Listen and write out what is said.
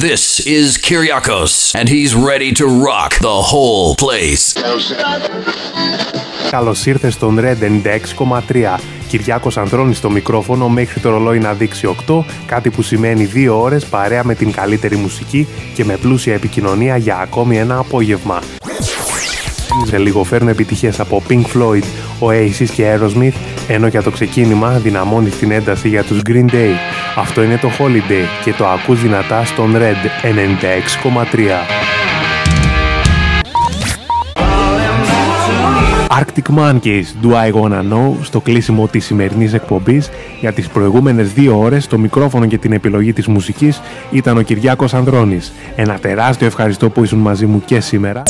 This is Kyriakos, and he's ready to rock the whole place. Καλώς ήρθες στον Red 96,3. Κυριάκος Ανδρώνης στο μικρόφωνο μέχρι το ρολόι να δείξει 8, κάτι που σημαίνει 2 ώρες παρέα με την καλύτερη μουσική και με πλούσια επικοινωνία για ακόμη ένα απόγευμα. Σε λίγο φέρνουν επιτυχίες από Pink Floyd, Oasis και Aerosmith, ενώ για το ξεκίνημα δυναμώνει την ένταση για τους Green Day. Αυτό είναι το Holiday και το ακούς δυνατά στον Red 96,3. Arctic Monkeys, Do I Wanna Know, στο κλείσιμο της σημερινής εκπομπής. Για τις προηγούμενες δύο ώρες, το μικρόφωνο και την επιλογή της μουσικής ήταν ο Κυριάκος Ανδρώνης. Ένα τεράστιο ευχαριστώ που ήσουν μαζί μου και σήμερα.